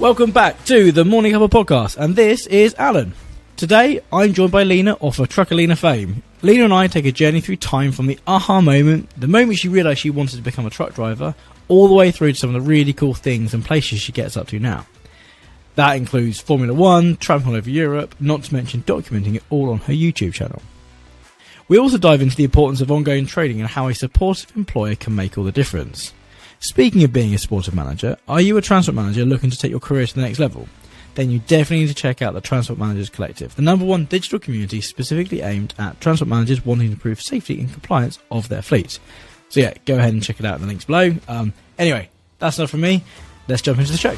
Welcome back to the Morning Cuppa podcast, and this is Allen. Today, I'm joined by Lina off of Trucker Lina fame. Lina and I take a journey through time from the aha moment, the moment she realised she wanted to become a truck driver, all the way through to some of the really cool things and places she gets up to now. That includes Formula One, traveling over Europe, not to mention documenting it all on her YouTube channel. We also dive into the importance of ongoing training and how a supportive employer can make all the difference. Speaking of being a sportive manager, are you a transport manager looking to take your career to the next level? Then you definitely need to check out the Transport Managers Collective, the number one digital community specifically aimed at transport managers wanting to improve safety and compliance of their fleets. So yeah, go ahead and check it out in the links below. Um, anyway, that's enough from me. Let's jump into the show.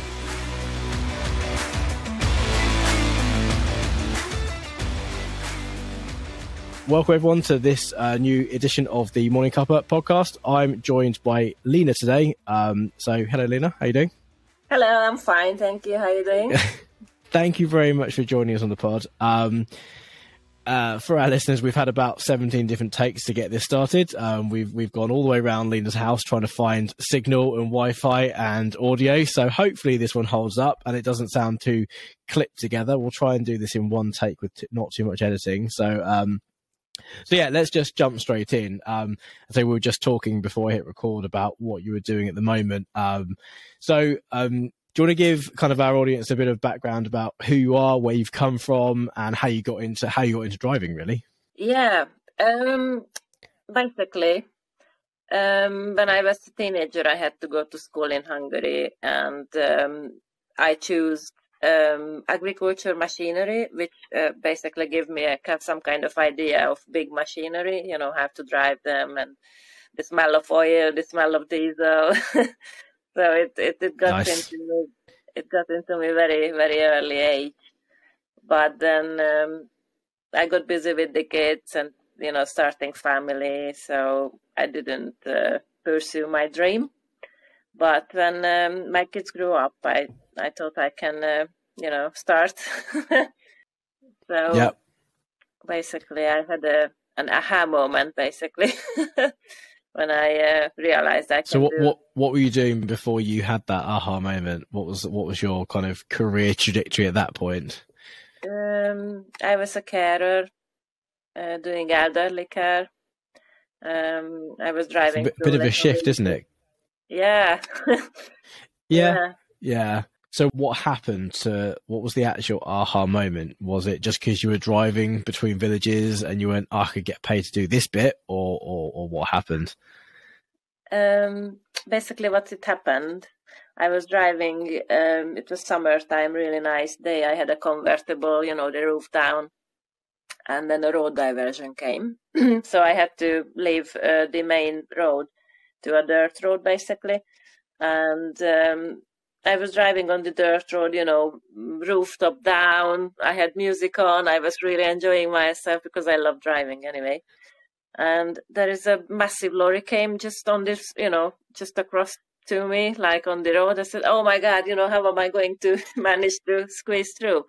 Welcome everyone to this uh, new edition of the Morning Cuppa podcast. I'm joined by Lina today. Um, so, hello, Lina. How you doing? Hello, I'm fine. Thank you. How are you doing? Thank you very much for joining us on the pod. Um, uh, for our listeners, we've had about 17 different takes to get this started. Um, we've we've gone all the way around Lina's house trying to find signal and Wi-Fi and audio. So hopefully this one holds up and it doesn't sound too clipped together. We'll try and do this in one take with t- not too much editing. So um, so yeah, let's just jump straight in. Um, so we were just talking before I hit record about what you were doing at the moment. Um, so um, do you want to give kind of our audience a bit of background about who you are, where you've come from, and how you got into how you got into driving, really? Yeah. Um, basically, um, when I was a teenager, I had to go to school in Hungary, and um, I chose um, agriculture machinery, which uh, basically give me a, some kind of idea of big machinery, you know, how to drive them and the smell of oil, the smell of diesel. so it, it, it got nice. into me, it got into me very, very early age. But then um, I got busy with the kids and, you know, starting family. So I didn't uh, pursue my dream. But when um, my kids grew up, I I thought I can, uh, you know, start. so yep. basically, I had a an aha moment, basically, when I uh, realized I. so what what what were you doing before you had that aha moment? What was what was your kind of career trajectory at that point? Um, I was a carer, uh, doing elderly care. Um, I was driving. It's a bit, bit of a shift, isn't it? Yeah. yeah. yeah. Yeah. So what happened to what was the actual aha moment? Was it just because you were driving between villages and you went, oh, I could get paid to do this bit, or or, or what happened? Um, basically, what it happened. I was driving. Um, it was summertime, really nice day. I had a convertible, you know, the roof down, and then a road diversion came. so I had to leave uh, the main road to a dirt road, basically, and um, I was driving on the dirt road, you know, rooftop down. I had music on. I was really enjoying myself because I love driving anyway. And there is a massive lorry came just on this, you know, just across to me, like on the road. I said, "Oh my God, you know, how am I going to manage to squeeze through?"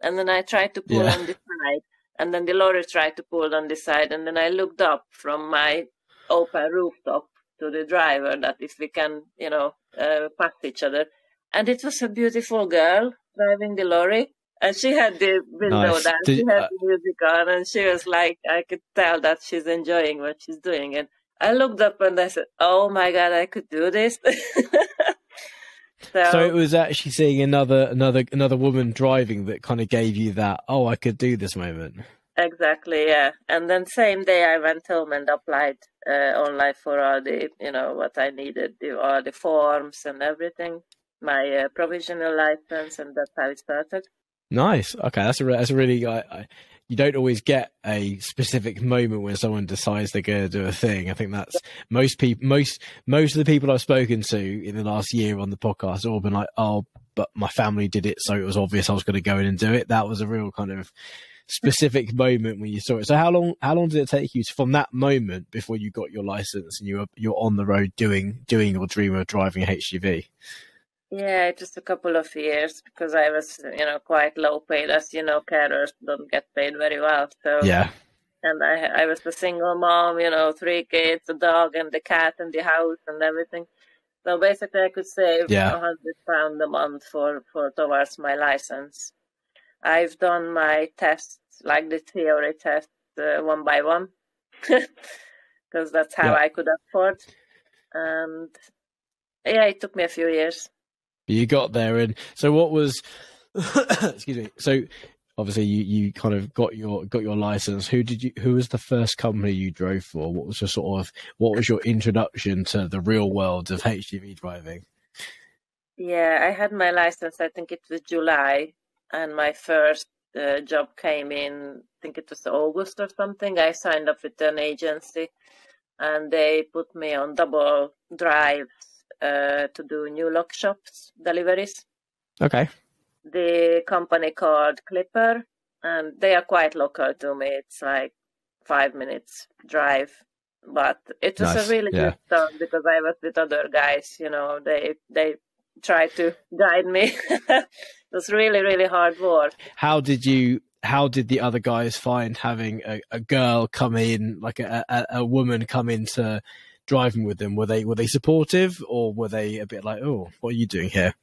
And then I tried to pull yeah. on the side, and then the lorry tried to pull on the side, and then I looked up from my open rooftop to the driver that if we can, you know, uh, pass each other and it was a beautiful girl driving the lorry. And she had the window nice. down, Did, she had uh, the music on, and she was like, I could tell that she's enjoying what she's doing. And I looked up and I said, Oh my God, I could do this. so, so, it was actually seeing another another another woman driving that kind of gave you that oh I could do this moment. Exactly, yeah. And then same day I went home and applied uh, online for all the you know what I needed, the, all the forms and everything my uh, provisional license, and that's how it started. Nice. Okay, that's a that's a really. I, I, you don't always get a specific moment when someone decides they're going to do a thing. I think that's most people, most most of the people I've spoken to in the last year on the podcast have all been like, "Oh, but my family did it, so it was obvious I was going to go in and do it." That was a real kind of specific moment when you saw it. So how long how long did it take you from that moment before you got your license and you were you're on the road doing doing your dream of driving HGV? Yeah, just a couple of years because I was, you know, quite low paid. As you know, carers don't get paid very well. So yeah, and I I was a single mom, you know, three kids, a dog, and the cat, and the house, and everything. So basically, I could save Yeah. a hundred pound a month for for towards my license. I've done my tests, like the theory test, uh, one by one, because that's how Yeah. I could afford. And yeah, it took me a few years. You got there, and so what was? excuse me. So obviously, you, you kind of got your got your license. Who did you? Who was the first company you drove for? What was your sort of? What was your introduction to the real world of HGV driving? Yeah, I had my license. I think it was July, and my first uh, job came in. I think it was August or something. I signed up with an agency, and they put me on double drives uh, to do New Look shops deliveries. Okay. The company called Clipper, and they are quite local to me. It's like five minutes drive, but it was Nice, a really yeah. good start because I was with other guys. You know, they they tried to guide me. it was really really hard work. How did you? How did the other guys find having a, a girl come in, like a, a a woman come into driving with them? Were they were they supportive, or were they a bit like, oh, what are you doing here?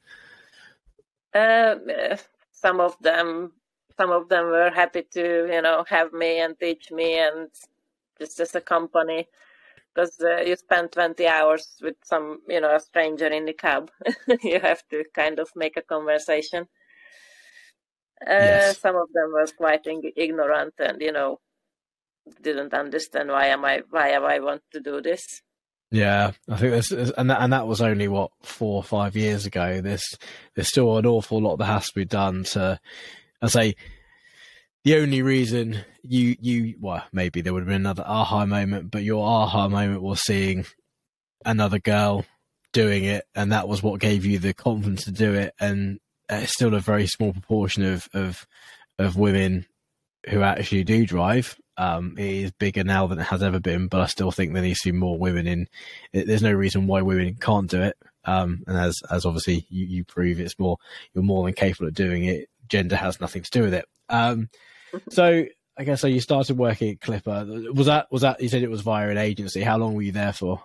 Uh, uh, some of them, some of them were happy to, you know, have me and teach me, and just as a company, because uh, you spend twenty hours with some, you know, a stranger in the cab. you have to kind of make a conversation. Uh, Yes. Some of them was quite ig- ignorant, and you know, didn't understand why am I why am I want to do this. Yeah, I think this, and that, and that was only what four or five years ago. This there's still an awful lot that has to be done to. I say, the only reason you you well maybe there would have been another aha moment, but your aha moment was seeing another girl doing it, and that was what gave you the confidence to do it. And it's still a very small proportion of of of women who actually do drive. Um, it is bigger now than it has ever been, but I still think there needs to be more women in. There's no reason why women can't do it. Um, and as as obviously you, you prove, it's more you're more than capable of doing it. Gender has nothing to do with it. Um, so I guess so. You started working at Clipper. Was that was that you said it was via an agency? How long were you there for?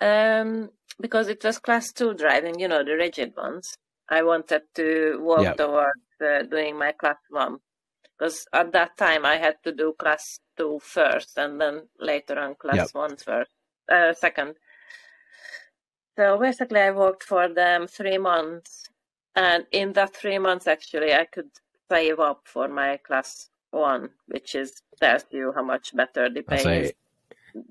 Um, because it was class two driving, you know, the rigid ones. I wanted to work towards uh, doing my class one. Because at that time I had to do class two first and then later on class Yep. one first, uh, second. So basically I worked for them three months. And in that three months, actually, I could save up for my class one, which is tells you how much better the pay is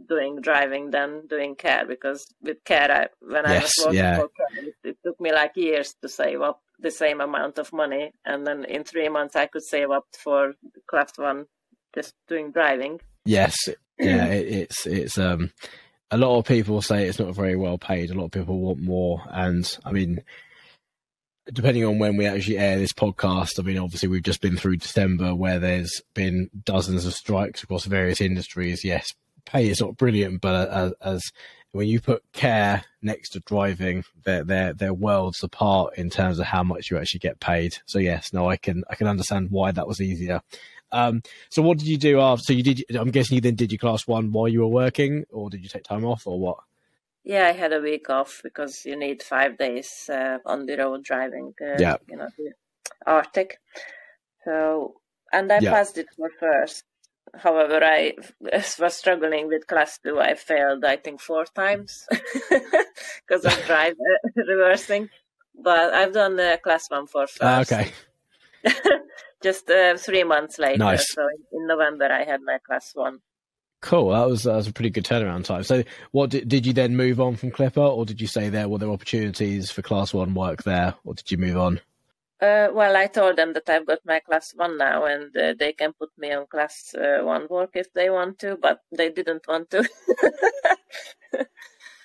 doing driving than doing care because with care I, when I was working yeah. for care it, it took me like years to save up the same amount of money and then in three months I could save up for class one just doing driving Yes, yeah, it, it's it's um a lot of people say it's not very well paid. A lot of people want more, and I mean, depending on when we actually air this podcast, I mean, obviously we've just been through December where there's been dozens of strikes across various industries. Yes, pay is not brilliant, but as, as when you put care next to driving, they're they're they're worlds apart in terms of how much you actually get paid. So yes, no, I can I can understand why that was easier. Um, so what did you do after? So you did. I'm guessing you then did your class one while you were working, or did you take time off, or what? yeah I had a week off because you need five days uh, on the road driving uh, Yeah. you know the Arctic so and I Yeah. passed it for first however I was struggling with class two I failed I think four times because of drive uh, reversing but I've done uh, class one for first Ah, okay, just uh, three months later. Nice. So in, in November, I had my class one. cool. That was that was a pretty good turnaround time. So what did, did you then move on from Clipper, or did you say there were there opportunities for class one work there, or did you move on? Uh, well, I told them that I've got my class one now, and uh, they can put me on class uh, one work if they want to, but they didn't want to.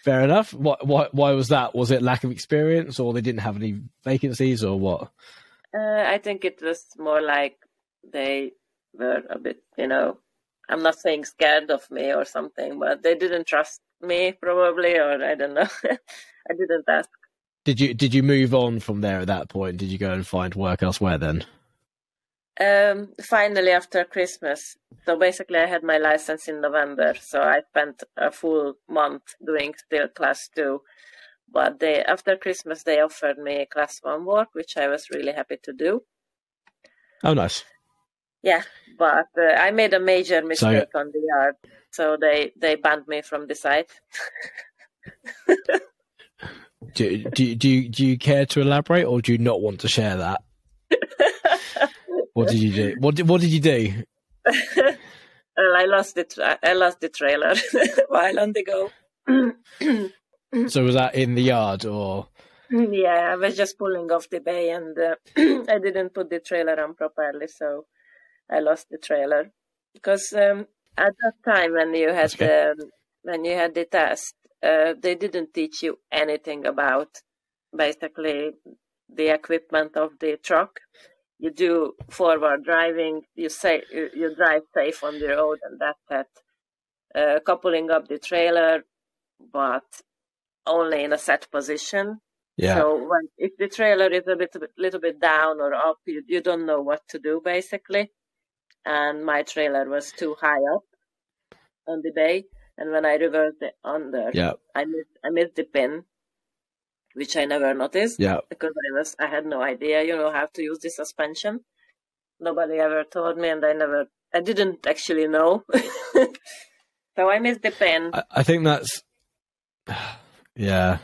Fair enough. What why why was that? Was it lack of experience, or they didn't have any vacancies, or what? uh, I think it was more like they were a bit, you know, I'm not saying scared of me or something, but they didn't trust me probably, or I don't know. I didn't ask. Did you did you move on from there at that point? Did you go and find work elsewhere then? Um, finally, after Christmas. So basically, I had my license in November. So I spent a full month doing still class two. but they after Christmas they offered me class one work, which I was really happy to do. Oh, nice. Yeah, but uh, I made a major mistake so, on the yard, so they they banned me from the site. do, do, do, you, do you care to elaborate, or do you not want to share that? what did you do? What did, what did you do? well, I lost the tra- I lost the trailer while on the go. so was that in the yard or? Yeah, I was just pulling off the bay and uh, I didn't put the trailer on properly, so I lost the trailer. Because um, at that time when you had the when you had the test, uh, they didn't teach you anything about basically the equipment of the truck. You do forward driving, you say you, you drive safe on the road, and that's it. Uh, coupling up the trailer, but only in a set position. Yeah. So when, if the trailer is a bit, little bit down or up, you, you don't know what to do basically. And my trailer was too high up on the bay, and when I reversed it under, yeah. I missed I missed the pin, which I never noticed. Yeah. Because I was I had no idea, you know, how to use the suspension. Nobody ever told me, and I never I didn't actually know. so I missed the pin. I, I think that's yeah.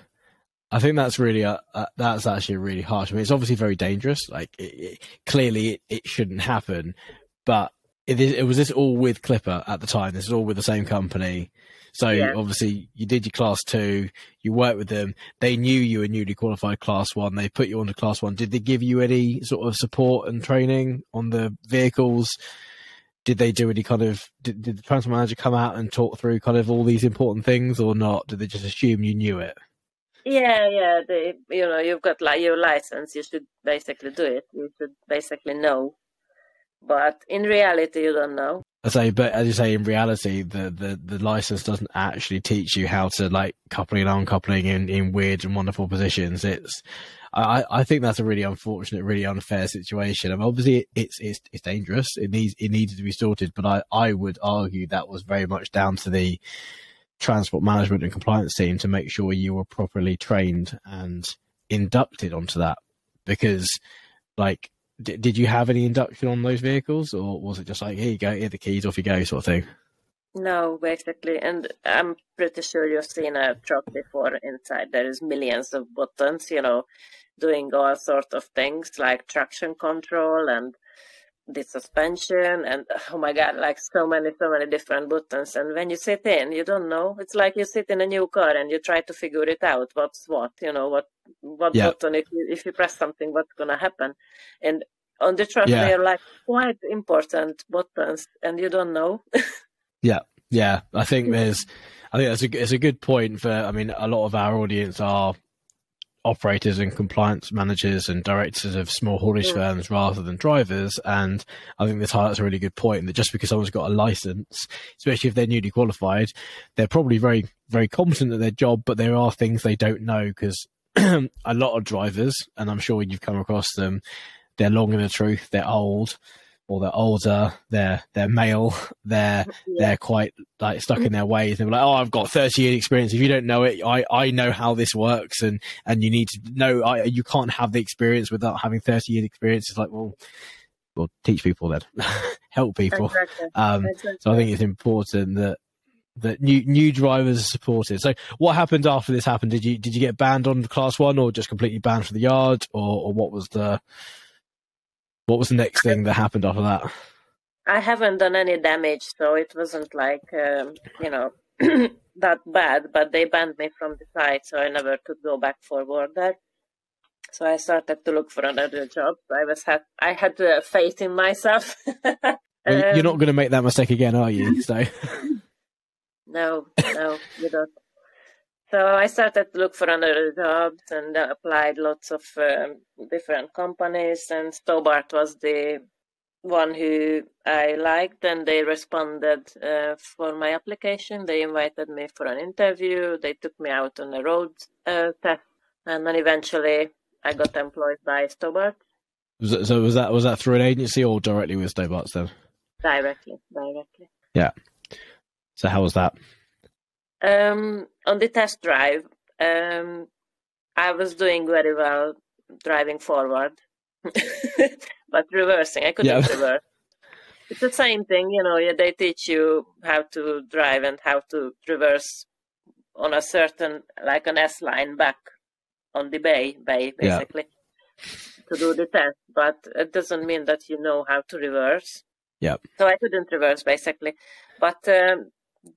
I think that's really uh, uh, that's actually really harsh. I mean, it's obviously very dangerous. Like, it, it, clearly, it, it shouldn't happen. But it, it, was this all with Clipper at the time. This is all with the same company. So yeah. obviously, you did your class two. You worked with them. They knew you were newly qualified class one. They put you onto class one. Did they give you any sort of support and training on the vehicles? did they do any kind of did, did the transport manager come out and talk through kind of all these important things or not? Did they just assume you knew it? Yeah, yeah. They, you know, you've got like your license. You should basically do it. You should basically know, but in reality, you don't know. I say, but as you say, in reality, the, the, the license doesn't actually teach you how to like coupling and uncoupling in, in weird and wonderful positions. It's I, I think that's a really unfortunate, really unfair situation. I mean, obviously, it's it's it's dangerous. It needs it needed to be sorted, but I I would argue that was very much down to the transport management and compliance team to make sure you were properly trained and inducted onto that. Because, like, d- did you have any induction on those vehicles, or was it just like, here you go, here the keys, off you go, sort of thing? No, basically, and I'm pretty sure you've seen a truck before. Inside there is millions of buttons, you know, doing all sorts of things like traction control and the suspension and oh my god like so many so many different buttons. And when you sit in you don't know. It's like you sit in a new car and you try to figure it out what's what you know what what yeah. button if you if you press something what's gonna happen. And on the truck yeah. they're like quite important buttons and you don't know. Yeah. Yeah. I think there's i think that's a it's a good point for i mean a lot of our audience are operators and compliance managers and directors of small haulage mm. firms rather than drivers. And I think this highlights a really good point that just because someone's got a license, especially if they're newly qualified, they're probably very, very competent at their job, but there are things they don't know because a lot of drivers, and I'm sure you've come across them, they're long in the truth, they're old, or they're older, they're they're male, they're yeah. they're quite like stuck in their ways. They're like, oh, I've got thirty years experience. If you don't know it, I, I know how this works, and and you need to know. I, you can't have the experience without having thirty years experience. It's like, well, well, teach people then, help people. Exactly. Um, exactly. So I think it's important that that new new drivers are supported. So what happened after this happened? Did you did you get banned on class one, or just completely banned for the yard, or or what was the what was the next thing that happened after that? I haven't done any damage, so it wasn't like um, you know that bad. But they banned me from the site, so I never could go back forward there. So I started to look for another job. I was had I had uh, faith in myself. well, you're not um, going to make that mistake again, are you? So. no, no, you don't. So I started to look for another jobs and applied lots of um, different companies, and Stobart was the one who I liked, and they responded uh, for my application. They invited me for an interview. They took me out on a road uh, test, and then eventually I got employed by Stobart. Was so was that was that through an agency or directly with Stobart then? Directly, directly. Yeah. So how was that? Um, on the test drive, um, I was doing very well driving forward, but reversing, I couldn't Yeah. reverse. It's the same thing, you know. yeah, They teach you how to drive and how to reverse on a certain, like an S line back on the bay, bay Yeah. basically, to do the test. But it doesn't mean that you know how to reverse. Yeah. So I couldn't reverse basically, but um,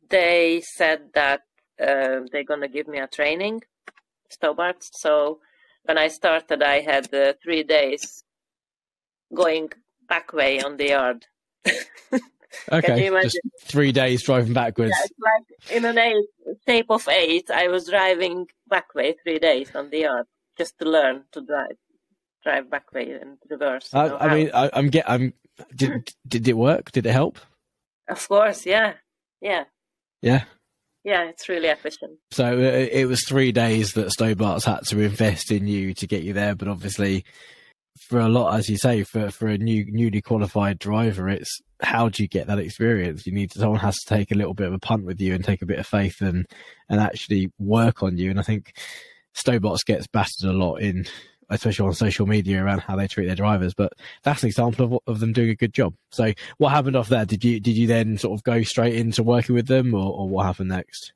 they said that uh, they're gonna give me a training, Stobart. So when I started, I had uh, three days going back way on the yard. Okay, just three days driving backwards. Yeah, it's like in an eight shape of eight. I was driving back way three days on the yard just to learn to drive, drive back way and reverse. I, I mean, I, I'm get. I'm. Did did it work? Did it help? of course, yeah, yeah, Yeah. yeah. It's really efficient. So uh, it was three days that Stobart's had to invest in you to get you there, but obviously, for a lot, as you say, for for a new newly qualified driver, it's how do you get that experience? You need someone has to take a little bit of a punt with you and take a bit of faith and and actually work on you. And I think Stobart's gets battered a lot in, especially on social media, around how they treat their drivers. But that's an example of of them doing a good job. So what happened off there? Did you did you then sort of go straight into working with them, or, or what happened next?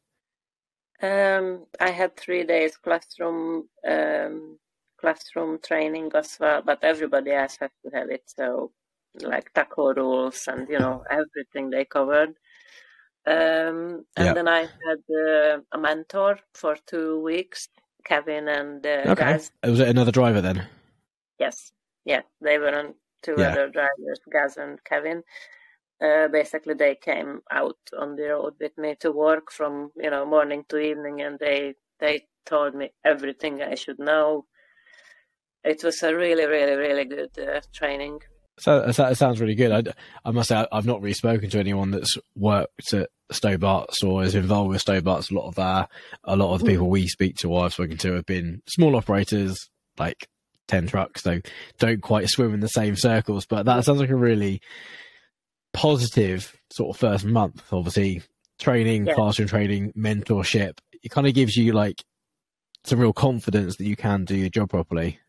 Um, I had three days classroom um, classroom training as well, but everybody else has to have it. So, like tacho rules and you know everything they covered. Um, and Yeah. then I had uh, a mentor for two weeks, Kevin and uh, Okay. Gaz. Was it another driver then? Yes, yeah, they were on two Yeah. other drivers, Gaz and Kevin. Uh, basically, they came out on the road with me to work from you know morning to evening, and they they told me everything I should know. It was a really, really, really good uh, training. So it sounds really good. I, I must say I- I've not really spoken to anyone that's worked at Stobart's or is involved with Stobart's. A lot of our, a lot of the hmm. people we speak to or I've spoken to have been small operators, like ten trucks. So don't quite swim in the same circles. But that sounds like a really positive sort of first month. Obviously, training, Yeah. classroom training, mentorship. It kind of gives you like some real confidence that you can do your job properly.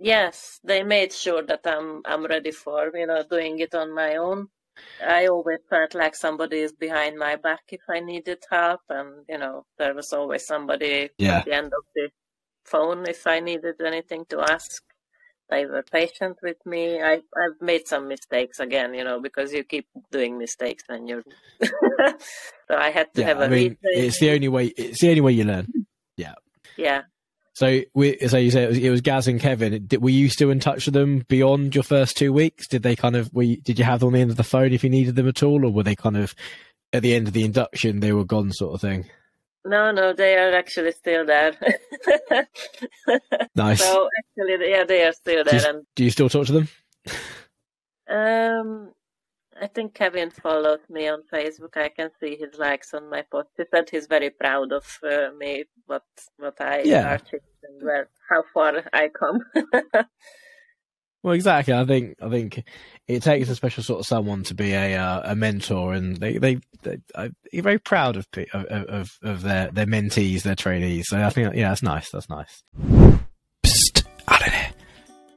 Yes, they made sure that I'm I'm ready for you know doing it on my own. I always felt like somebody is behind my back if I needed help, and you know there was always somebody Yeah. at the end of the phone if I needed anything to ask. They were patient with me. I I've made some mistakes again, you know, because you keep doing mistakes and you're. so I had to Yeah, have a I mean, it's the only way. It's the only way you learn. Yeah. Yeah. So, we, so you said it was, it was Gaz and Kevin. Did, were you still in touch with them beyond your first two weeks? Did they kind of? Were you, did you have them on the end of the phone if you needed them at all, or were they kind of at the end of the induction they were gone, sort of thing? No, no, they are actually still there. Nice. so actually, yeah, they are still there, Just- and Do you still talk to them? Um, I think Kevin followed me on Facebook. I can see his likes on my post. He said he's very proud of uh, me, what what I Yeah. achieved and where how far I come. Well, exactly. I think I think it takes a special sort of someone to be a uh, a mentor, and they they, they uh, you're very proud of of of, of their their mentees, their trainees. So I think yeah, that's nice. That's nice.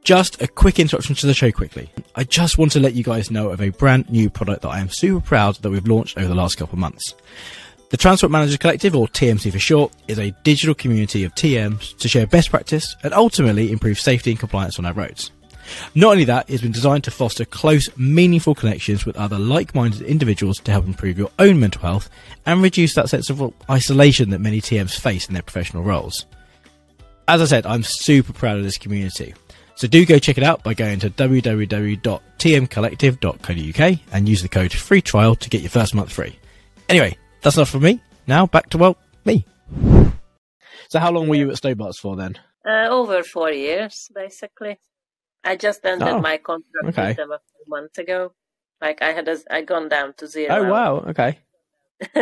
Just a quick introduction to the show quickly. I just want to let you guys know of a brand new product that I am super proud that we've launched over the last couple of months. The Transport Managers Collective, or TMC for short, is a digital community of TMs to share best practice and ultimately improve safety and compliance on our roads. Not only that, it's been designed to foster close, meaningful connections with other like minded individuals to help improve your own mental health and reduce that sense of isolation that many TMs face in their professional roles. As I said, I'm super proud of this community. So do go check it out by going to www.tmcollective.co.uk and use the code free trial to get your first month free. Anyway, that's enough from me. Now back to well, me. So how long were you at Stobart's for then? uh, over four years, basically. I just ended Oh, my contract okay. with them a few months ago. Like I had, a, I gone down to zero. Oh wow, okay.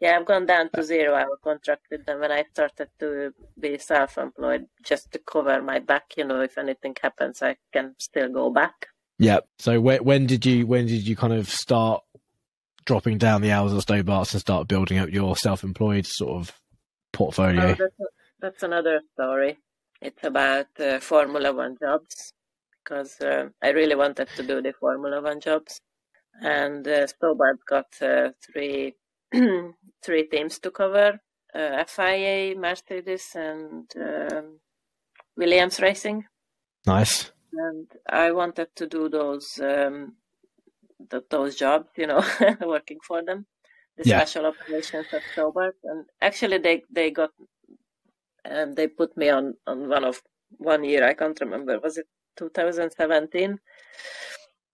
Yeah, I've gone down to zero hour contract with them when I started to be self employed just to cover my back, you know, if anything happens I can still go back. Yeah. So when when did you when did you kind of start dropping down the hours at Stobart's and start building up your self-employed sort of portfolio? Oh, that, that's another story. It's about uh, Formula One jobs because uh, I really wanted to do the Formula One jobs, and uh, Stobart got uh, three three teams to cover: uh, FIA, Mercedes, and um, Williams Racing. Nice. And I wanted to do those um, th- those jobs, you know, working for them, the Yeah. special operations at Stobart, and actually they they got um, they put me on on one of one year I can't remember was it 2017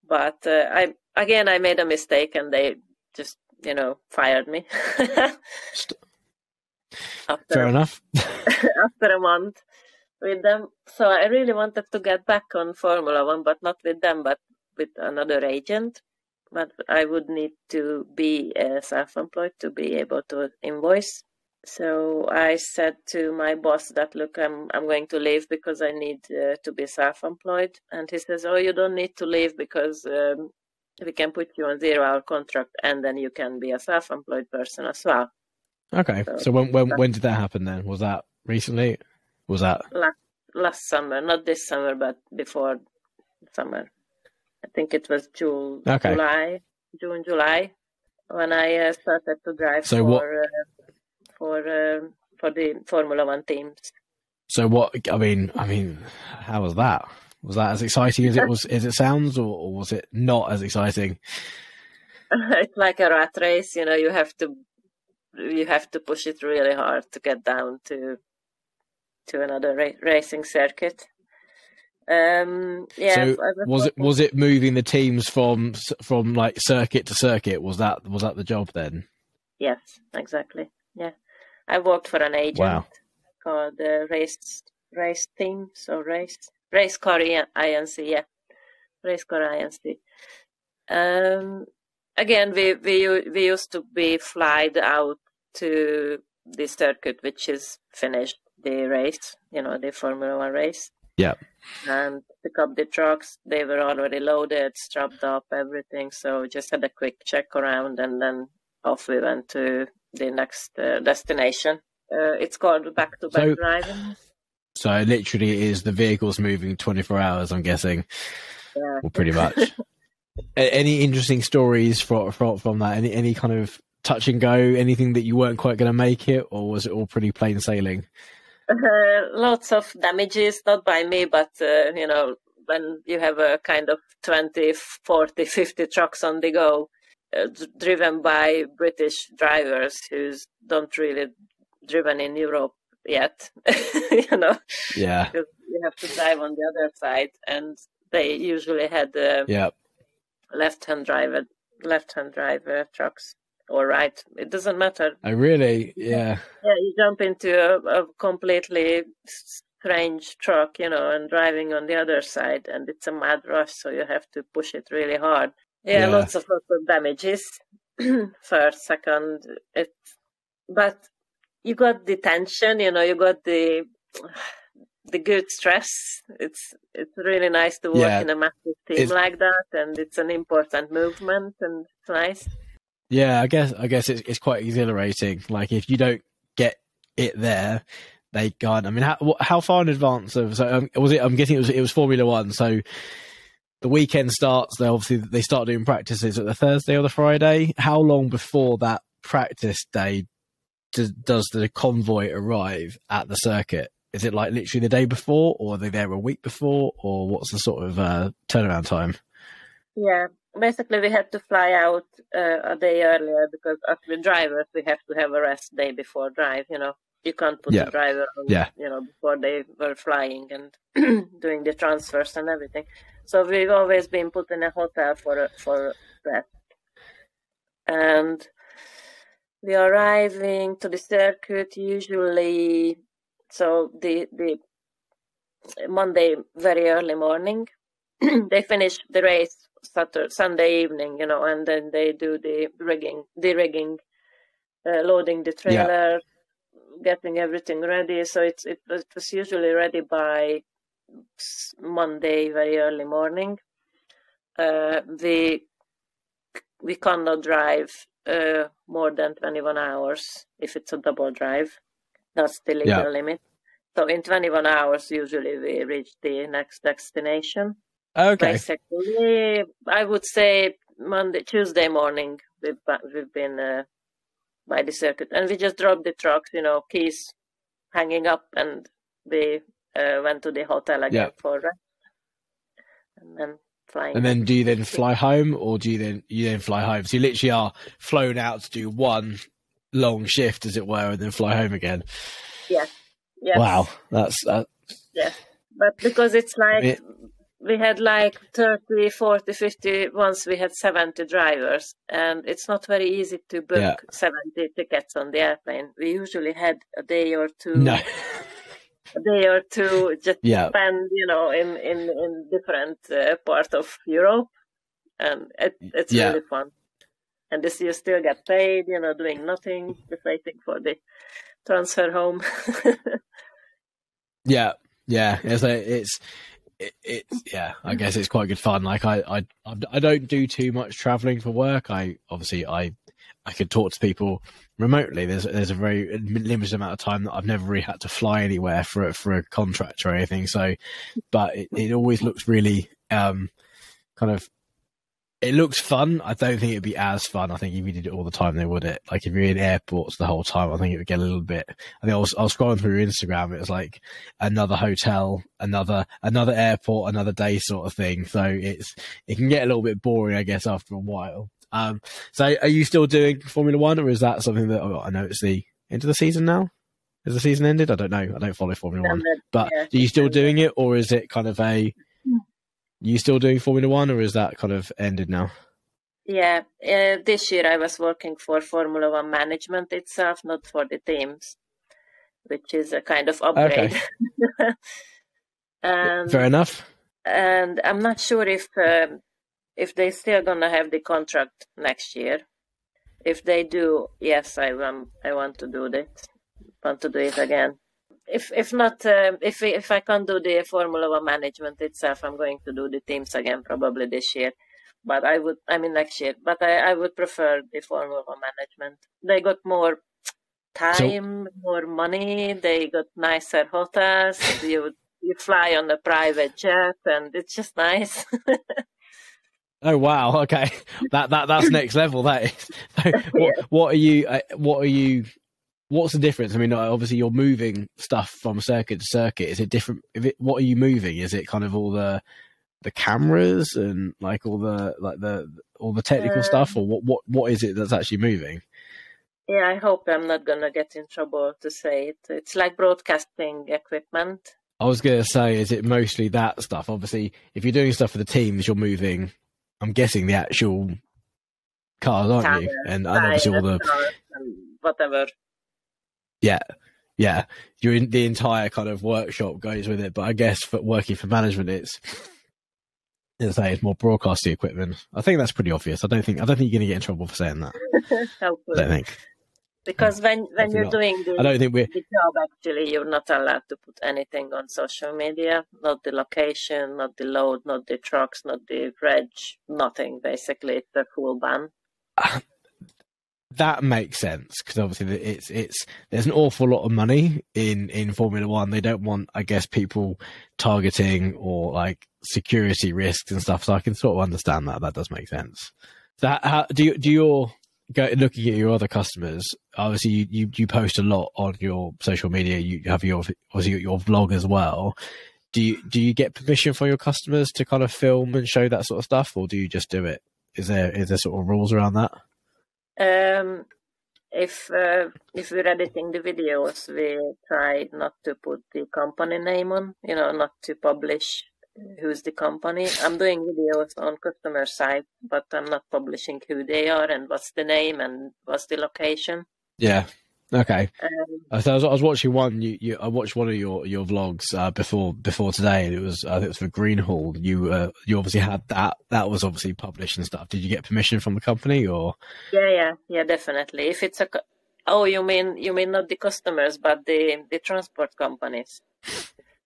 but uh, I again I made a mistake and they just you know fired me. After Fair enough. after a month with them. So I really wanted to get back on Formula 1 but not with them but with another agent. But I would need to be uh, self-employed to be able to invoice. So I said to my boss that look, I'm I'm going to leave because I need uh, to be self-employed, and he says, oh, you don't need to leave because um, we can put you on zero-hour contract, and then you can be a self-employed person as well. Okay. So- So when when when did that happen then? Was that recently? Was that Last last summer, not this summer, but before summer. I think it was June, Okay. July, June, July, when I uh, started to drive So for what- uh, for um for the Formula One teams. so? What I mean, I mean, how was that? Was that as exciting as it was as it sounds, or, or was it not as exciting? it's like a rat race you know you have to you have to push it really hard to get down to to another ra- racing circuit um yeah So, was Was it was it moving the teams from from like circuit to circuit? Was that was that the job then? yes exactly yeah i worked for an agent Wow. called uh, race race team so race race car inc yeah. Race car inc um again we we we used to be flied out to the circuit which is finished the race you know the formula one race. Yeah. and pick up the trucks they were already loaded strapped up everything. So just had a quick check around and then off we went to the next uh, destination. Uh, it's called back to back So- driving So literally, it is the vehicles moving twenty four hours. I'm guessing. yeah Well, pretty much. Any interesting stories from from from that? Any any kind of touch and go? Anything that you weren't quite going to make it, or was it all pretty plain sailing? Uh, lots of damages, not by me, but uh, you know, when you have a kind of 20, 40, 50 trucks on the go, uh, d- driven by British drivers who's don't really driven in Europe yet, you know, Yeah, because you have to drive on the other side, and they usually had uh, yeah, left-hand driver, left-hand driver trucks or right. It doesn't matter. I really, yeah, Yeah, you jump into a, a completely strange truck, you know, and driving on the other side, and it's a mad rush, so you have to push it really hard. Yeah, Yeah. lots of lots of damages. First, second, it, but you got the tension, you know, you got the the good stress. It's it's really nice to work Yeah. in a massive team It's- like that, and it's an important movement, and it's nice. yeah. I guess I guess it's it's quite exhilarating. Like if you don't get it there, they can't. I mean, how how far in advance of? So um, was it? I'm guessing it was it was Formula One. So the weekend starts. They obviously they start doing practices at the Thursday or the Friday. How long before that practice day does, does the convoy arrive at the circuit? Is it like literally the day before, or are they there a week before, or what's the sort of uh, turnaround time? Yeah, basically we had to fly out uh, a day earlier because as the drivers we have to have a rest day before drive. You know, you can't put Yeah. the driver on. Yeah. You know, before they were flying and doing the transfers and everything. So we've always been put in a hotel for for that. and we are arriving to the circuit usually. So the the Monday very early morning. they finish the race Saturday, Sunday evening, you know, and then they do the rigging, the rigging, uh, loading the Yeah. trailer, getting everything ready. So it's it it was usually ready by Monday very early morning. Uh, we we cannot drive uh, more than twenty one hours if it's a double drive. That's the legal Yeah. limit. So in 21 hours, usually we reach the next destination. Okay. Basically, I would say Monday, Tuesday morning, we've, we've been uh, by the circuit, and we just dropped the trucks, you know, keys hanging up, and we uh, went to the hotel again Yeah. for rest, and then flying. And then do you then fly home, or do you then you then fly home? So you literally are flown out to do one long shift, as it were, and then fly home again. yes, Wow, that's that. Yeah. but because it's like Yeah. we had like 30 40 50 once we had 70 drivers and it's not very easy to book Yeah. 70 tickets on the airplane we usually had a day or two no, day or two just yeah, spend you know in in in different uh, part of europe and it, it's Yeah. really fun and this you still get paid you know doing nothing just waiting for the transfer home yeah, yeah. It's a, it's it, it's yeah. I guess it's quite good fun. Like I I I don't do too much traveling for work. I obviously I I could talk to people remotely. There's there's a very limited amount of time that I've never really had to fly anywhere for for a contract or anything. So, but it, it always looks really um kind of it looks fun. I don't think it'd be as fun. I think if you did it all the time, they would it. Like if you're in airports the whole time, I think it would get a little bit. I think I was, I was scrolling through Instagram. It was like another hotel, another another airport, another day sort of thing. So it's it can get a little bit boring, I guess, after a while. Um, so are you still doing Formula One, or is that something that oh, I know it's the end of the season now? Is the season ended? I don't know. I don't follow Formula One. But yeah, are you still doing it, or is it kind of a? You still doing Formula One, or is that kind of ended now? Yeah, uh, this year I was working for Formula One management itself, not for the teams, which is a kind of upgrade. and Fair enough. and I'm not sure if um, if they still gonna have the contract next year. If they do, yes, I want I want to do that. Want to do it again. If if not, um if if I can't do the Formula One management itself, I'm going to do the teams again probably this year. But I would, I mean next year. But I, I would prefer the Formula One management. They got more time, more money. They got nicer hotels. you you fly on a private jet, and it's just nice. Oh wow! Okay, that that that's next level. That is. So what what are you? Uh, what are you? What's the difference? I mean, uh, obviously you're moving stuff from circuit to circuit. Is it different? If it, what are you moving? Is it kind of all the the cameras and like all the like the all the technical Um, stuff, or what what what is it that's actually moving? Yeah, I hope I'm not gonna get in trouble to say it. It's like broadcasting equipment. I was going to say, is it mostly that stuff? Obviously, if you're doing stuff for the teams, you're moving. I'm guessing the actual cars, aren't you? Tires, And, and obviously all the whatever. Yeah, yeah. You're in the entire kind of workshop goes with it, but I guess for working for management, it's as I say it's more broadcasting equipment. I think that's pretty obvious. I don't think I don't think you're going to get in trouble for saying that. I don't think. Because when, when you're not. doing the, I don't think we're. the job, actually, you're not allowed to put anything on social media. Not the location, not the load, not the trucks, not the reg, nothing. Basically, it's a full ban. That makes sense because obviously it's it's there's an awful lot of money in in Formula One. They don't want, I guess, people targeting or like security risks and stuff. So I can sort of understand that. That does make sense. How, how do you do your go looking at your other customers? Obviously, you, you you post a lot on your social media. You have your obviously your vlog as well. Do you do you get permission from your customers to kind of film and show that sort of stuff, or do you just do it? Is there is there sort of rules around that? Um, if uh, if we're editing the videos, we try not to put the company name on. You know, not to publish who's the company. I'm doing videos on customer side, but I'm not publishing who they are and what's the name and what's the location. Yeah. Okay. Um, So I was, I was watching one. You, you, I watched one of your your vlogs uh, before before today, and it was I think it was for Greenhall. You uh, you obviously had that. That was obviously published and stuff. Did you get permission from the company or? yeah, yeah, yeah, definitely. If it's a oh, you mean you mean not the customers, but the the transport companies.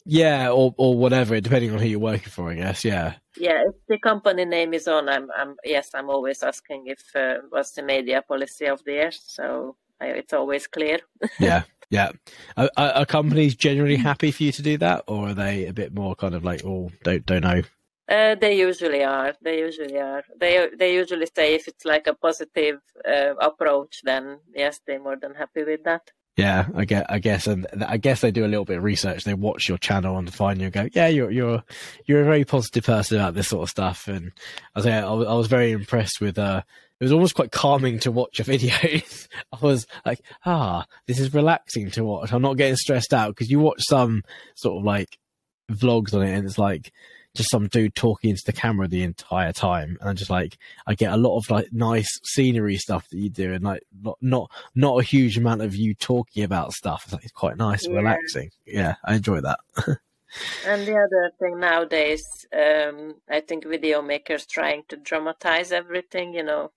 Yeah, or or whatever, depending on who you're working for, I guess. Yeah. Yeah, if the company name is on, I'm, I'm yes, I'm always asking if uh, what's the media policy of the theirs. So I, it's always clear. Yeah. Yeah. Are, are, companies generally happy for you to do that, or are they a bit more kind of like, oh, don't don't know? Uh, they usually are. They usually are. They they usually say if it's like a positive uh, approach, then yes, they're more than happy with that. Yeah, I guess, I guess, and I guess they do a little bit of research. They watch your channel and find you and go, yeah, you're you're you're a very positive person about this sort of stuff. And I say I was, I was very impressed with. Uh, it was almost quite calming to watch your videos. I was like, ah, this is relaxing to watch. I'm not getting stressed out because you watch some sort of like vlogs on it, and it's like just some dude talking into the camera the entire time, and I'm just like, I get a lot of like nice scenery stuff that you do, and like not not not a huge amount of you talking about stuff. It's like it's quite nice, yeah. relaxing. Yeah, I enjoy that. and the other thing nowadays, um, I think video makers trying to dramatize everything. You know,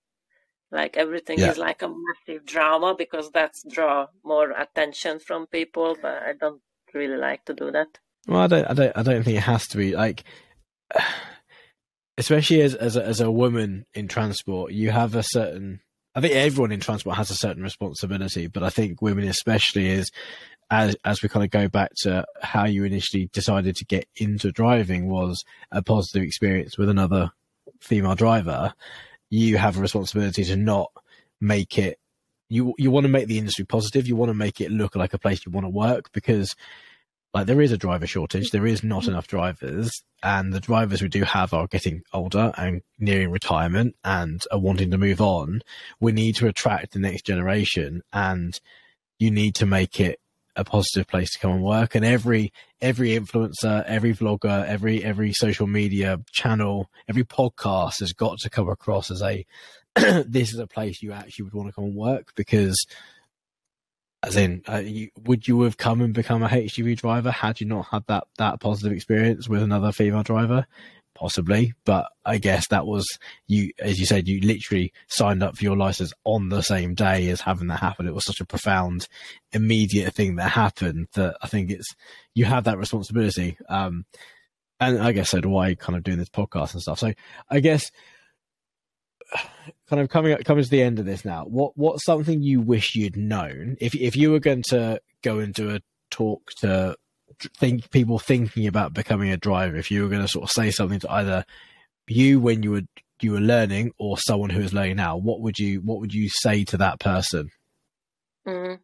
like everything yeah. is like a massive drama because that's draw more attention from people. But I don't really like to do that. Well, I don't, I don't, I don't think it has to be like, especially as as a, as a woman in transport, you have a certain. I think everyone in transport has a certain responsibility, but I think women especially is as as we kind of go back to how you initially decided to get into driving was a positive experience with another female driver. You have a responsibility to not make it. You you want to make the industry positive. You want to make it look like a place you want to work because like there is a driver shortage. There is not enough drivers, and the drivers we do have are getting older and nearing retirement and are wanting to move on. We need to attract the next generation, and you need to make it a positive place to come and work. And every every influencer, every vlogger, every every social media channel, every podcast has got to come across as a this is a place you actually would want to come and work because as in, uh, you, would you have come and become a HGV driver had you not had that that positive experience with another female driver? Possibly, but I guess that was you, as you said, you literally signed up for your license on the same day as having that happen. It was such a profound, immediate thing that happened that I think it's you have that responsibility. Um, and I guess so do I, kind of doing this podcast and stuff. So I guess kind of coming up, coming to the end of this now. What what's something you wish you'd known if if you were going to go and do a talk to think people thinking about becoming a driver? If you were going to sort of say something to either you when you were you were learning or someone who is learning now, what would you what would you say to that person? Mm.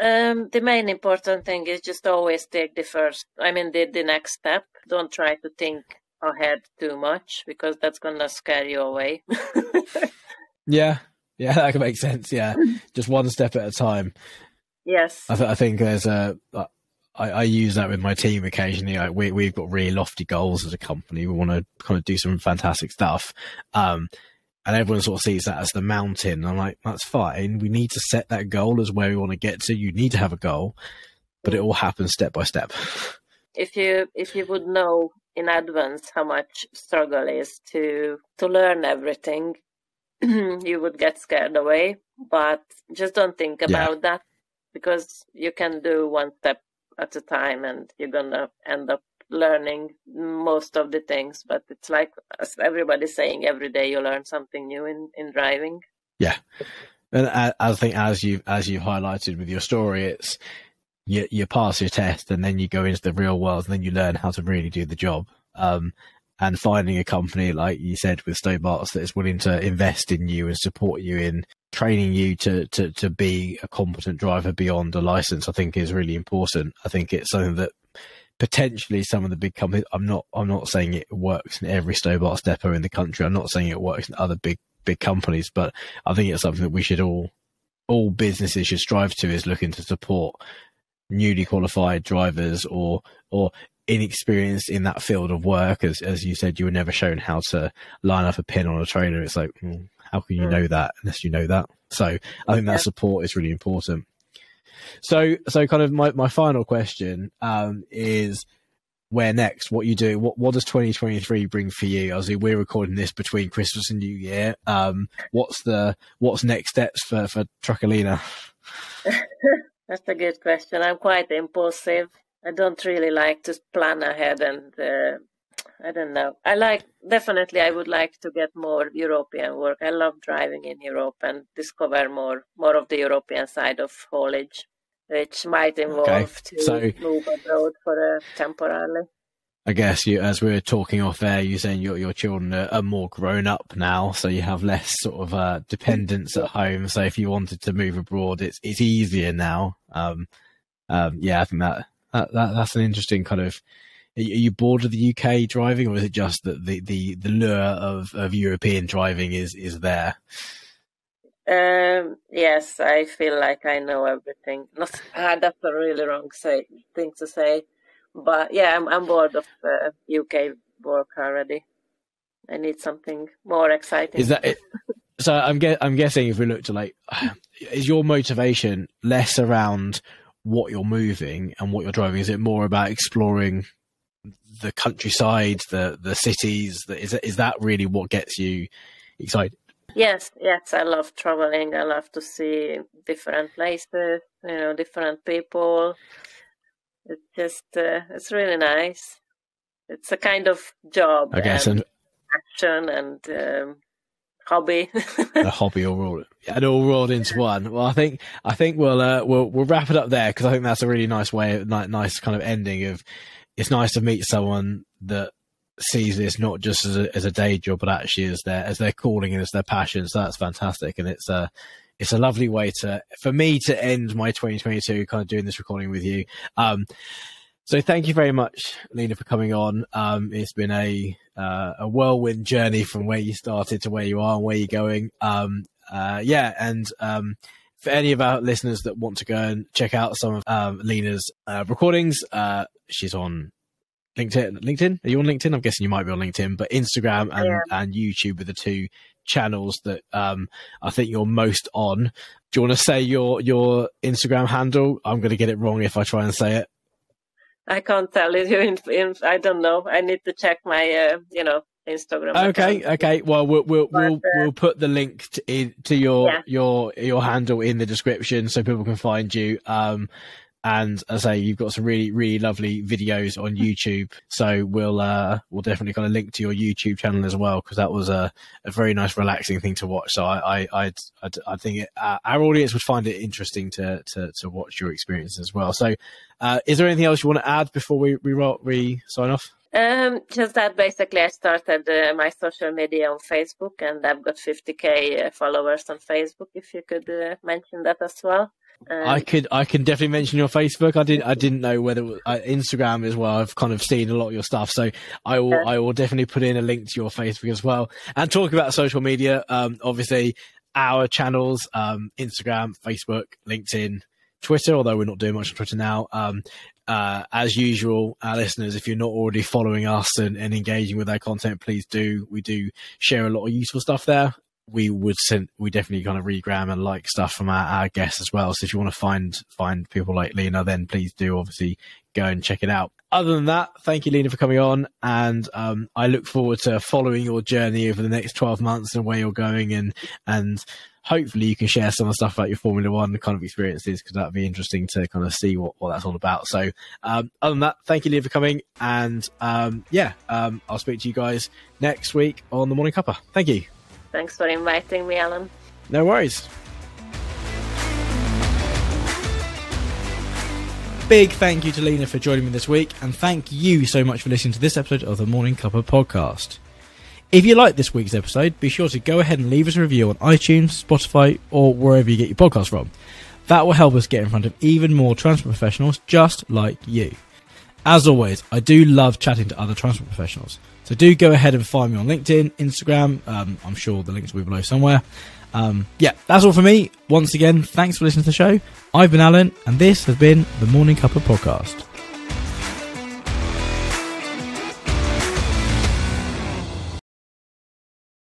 Um, the main important thing is just always take the first. I mean, the the next step. Don't try to think ahead too much because that's gonna scare you away. yeah, yeah, that can make sense. Yeah, just one step at a time. Yes, I, th- I think there's a. I, I use that with my team occasionally. Like we we've got really lofty goals as a company. We want to kind of do some fantastic stuff. Um, and everyone sort of sees that as the mountain. I'm like, that's fine. We need to set that goal as where we want to get to. You need to have a goal, but it all happens step by step. If you if you would know in advance how much struggle is to to learn everything. You would get scared away but just don't think about yeah. that because you can do one step at a time and you're gonna end up learning most of the things. But it's like as everybody's saying every day you learn something new in in driving. Yeah. And I, think as you as you highlighted with your story it's you, you pass your test and then you go into the real world and then you learn how to really do the job. Um, and finding a company, like you said, with Stobart's that is willing to invest in you and support you in training you to, to, to be a competent driver beyond a license, I think is really important. I think it's something that potentially some of the big companies, I'm not, I'm not saying it works in every Stobart's depot in the country. I'm not saying it works in other big, big companies, but I think it's something that we should all, all businesses should strive to is looking to support newly qualified drivers or or inexperienced in that field of work as as you said you were never shown how to line up a pin on a trailer. It's like well, how can you know that unless you know that? So i think that support is really important. So so kind of my, my final question um, is where next? What you do what what does 2023 bring for you? Obviously we're recording this between christmas and new year. Um, what's the what's next steps for for Trucker Lina That's a good question. I'm quite impulsive. I don't really like to plan ahead and uh, I don't know. I like definitely I would like to get more European work. I love driving in Europe and discover more more of the European side of haulage. which might involve Okay, to so- move abroad for a temporarily. I guess you, as we were talking off air, you're saying your your children are, are more grown up now, so you have less sort of uh, dependence at home. So if you wanted to move abroad, it's it's easier now. Um, um, yeah, I think that, that, that that's an interesting kind of. Are you bored of the UK driving, or is it just that the, the, the lure of, of European driving is is there? Um, yes, I feel like I know everything. Not ah, that's a really wrong say thing to say, but yeah, I'm I'm bored of uh, UK work already. I need something more exciting. Is that it? So I'm ge- I'm guessing if we look to like, is your motivation less around what you're moving and what you're driving? Is it more about exploring the countryside, the the cities? The, is is that really what gets you excited? Yes, yes, I love traveling. I love to see different places, you know, different people. It's just, uh, it's really nice. It's a kind of job I guess and action and um, hobby. a hobby all rolled, and all rolled into one. Well, I think I think we'll uh, we'll we'll wrap it up there because I think that's a really nice way, ni- nice kind of ending of. It's nice to meet someone that sees this not just as a, as a day job, but actually as their as their calling and as their passion. So that's fantastic, and it's a it's a lovely way to for me to end my 2022 kind of doing this recording with you. Um, so thank you very much, Lina, for coming on. Um, it's been a uh, a whirlwind journey from where you started to where you are and where you're going. Um, uh, yeah, and um, for any of our listeners that want to go and check out some of um, Lina's uh, recordings, uh, she's on LinkedIn. LinkedIn? Are you on LinkedIn? I'm guessing you might be on LinkedIn, but Instagram and, Yeah. and YouTube are the two channels that um, I think you're most on. Do you want to say your your Instagram handle? I'm going to get it wrong if I try and say it. I can't tell you. In, in, I don't know. I need to check my, uh, you know, Instagram. Okay, account. okay. Well, we'll we'll But, we'll, uh, we'll put the link to, to your Yeah. your your handle in the description so people can find you. Um, and as I say, you've got some really really lovely videos on YouTube. So we'll uh we'll definitely kind of link to your YouTube channel as well because that was a, a very nice relaxing thing to watch. So I I I'd, I think it, uh, our audience would find it interesting to to to watch your experience as well. So, uh, is there anything else you want to add before we we, we sign off? Um, just that basically I started uh, my social media on Facebook and I've got 50k uh, followers on Facebook. If you could uh, mention that as well. Um, I could, I can definitely mention your Facebook. I didn't, I didn't know whether was, uh, Instagram as well. I've kind of seen a lot of your stuff, so I will, Yeah. I will definitely put in a link to your Facebook as well. And talk about social media, um, obviously our channels, um, Instagram, Facebook, LinkedIn, Twitter. Although we're not doing much on Twitter now. Um, uh, as usual, our listeners, if you're not already following us and, and engaging with our content, please do. We do share a lot of useful stuff there we would send we definitely kind of regram and like stuff from our, our guests as well. So if you want to find find people like Lina, then please do obviously go and check it out. Other than that, thank you, Lina, for coming on, and um, I look forward to following your journey over the next twelve months and where you're going, and and hopefully you can share some of the stuff about your Formula One kind of experiences because that'd be interesting to kind of see what, what that's all about. So, um, other than that, thank you, Lina, for coming, and um, yeah, um, I'll speak to you guys next week on the Morning Cuppa. Thank you. Thanks for inviting me, Allen. No worries. Big thank you to Lina for joining me this week, and thank you so much for listening to this episode of the Morning Cuppa podcast. If you liked this week's episode, be sure to go ahead and leave us a review on iTunes, Spotify, or wherever you get your podcast from. That will help us get in front of even more transport professionals just like you. As always, I do love chatting to other transport professionals. So do go ahead and find me on LinkedIn, Instagram. Um, I'm sure the links will be below somewhere. Um, yeah, that's all for me. Once again, thanks for listening to the show. I've been Allen, and this has been the Morning Cuppa podcast.